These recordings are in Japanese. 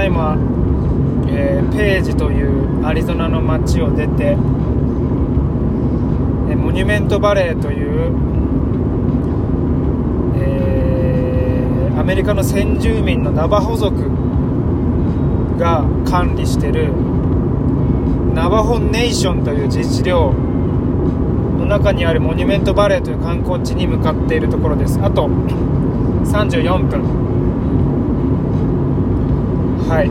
だいま、えーページというアリゾナの街を出てえモニュメントバレーという、えー、アメリカの先住民のナバホ族が管理してるナバホネーションという自治領の中にあるモニュメントバレーという観光地に向かっているところです。あと34分。はい。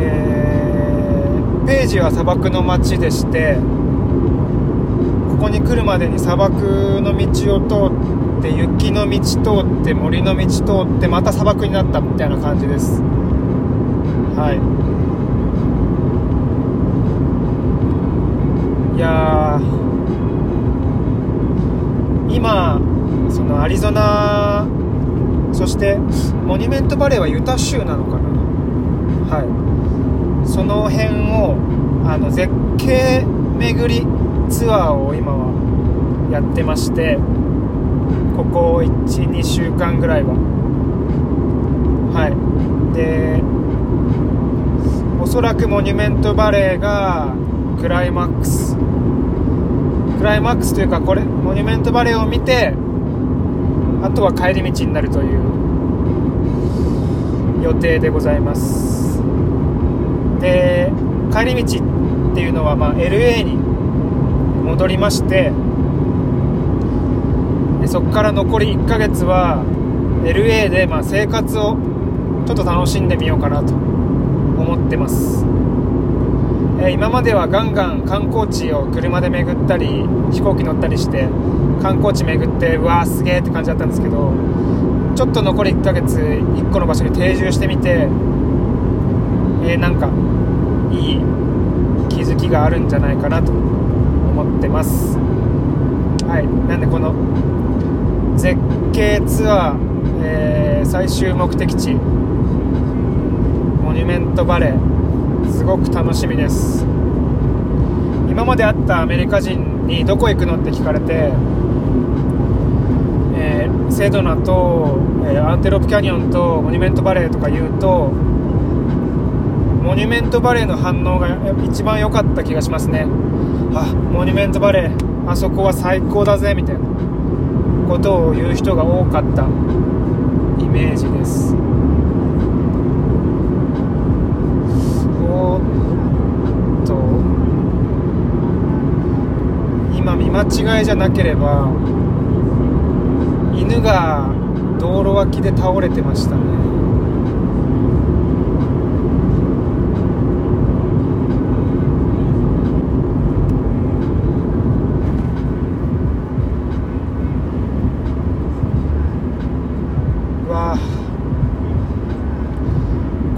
えー、ページは砂漠の街でしてここに来るまでに砂漠の道を通って雪の道通って森の道通ってまた砂漠になったみたいな感じです。はい。いや今そのアリゾナそしてモニュメントバレーはユタ州なのかな？はい。その辺をあの絶景巡りツアーを今はやってましてここ12週間ぐらいは。はい。でおそらくモニュメントバレーがクライマックス。クライマックスというかこれモニュメントバレーを見てあとは帰り道になるという予定でございます。で帰り道っていうのはまあ LA に戻りましてでそこから残り1ヶ月は LA でまあ生活をちょっと楽しんでみようかなと思ってます、え今まではガンガン観光地を車で巡ったり飛行機乗ったりして観光地巡ってうわーすげえって感じだったんですけどちょっと残り1ヶ月1個の場所に定住してみてえ、なんかいい気づきがあるんじゃないかなと思ってます。はい。なんでこの絶景ツアー、えー、最終目的地モニュメントバレーすごく楽しみです。今まで会ったアメリカ人にどこ行くのって聞かれて、えー、セドナと、えー、アンテロープキャニオンとモニュメントバレーとか言うとモニュメントバレーの反応が一番良かった気がしますね。あモニュメントバレーあそこは最高だぜみたいなことを言う人が多かったイメージですおっと今見間違いじゃなければ犬が道路脇で倒れてましたね。わあ。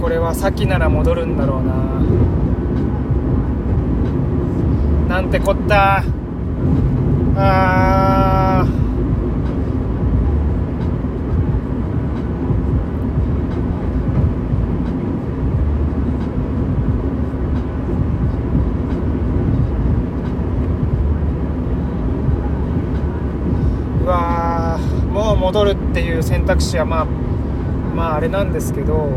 これは先なら戻るんだろうな。なんてこった。あうわもう戻るっていう選択肢はまあまああれなんですけど。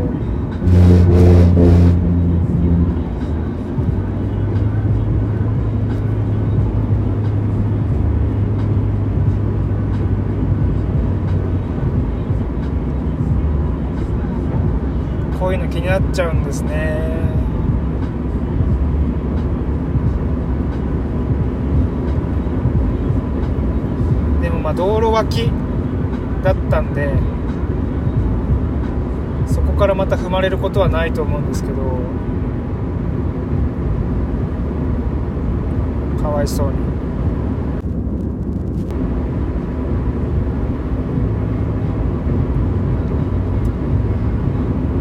いうの気になっちゃうんですね。でもまあ道路脇だったんでそこからまた踏まれることはないと思うんですけどかわいそうに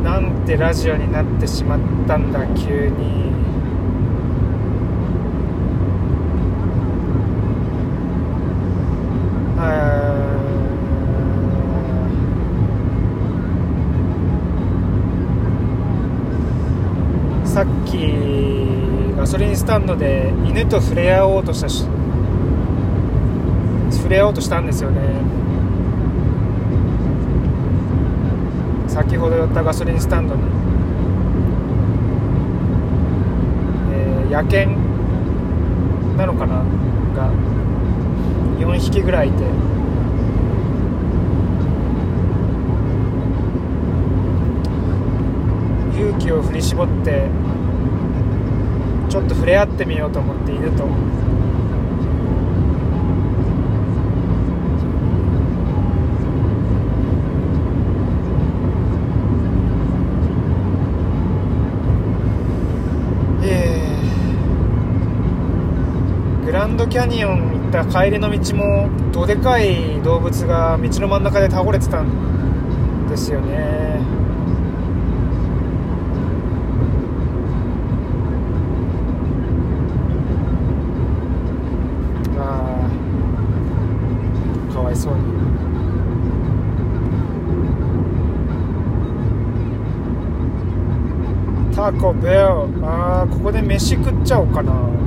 なんてラジオになってしまったんだ急に。さっきガソリンスタンドで犬と触れ合おうとしたし触れ合おうとしたんですよね。先ほど寄ったガソリンスタンドに、えー、野犬なのかな？が4匹ぐらいいて。勇気を振り絞ってちょっと触れ合ってみようと思っているとンドキャニオン行った帰りの道もどでかい動物が道の真ん中で倒れてたんですよね。ああかわいそうに。タコベルああここで飯食っちゃおうかな。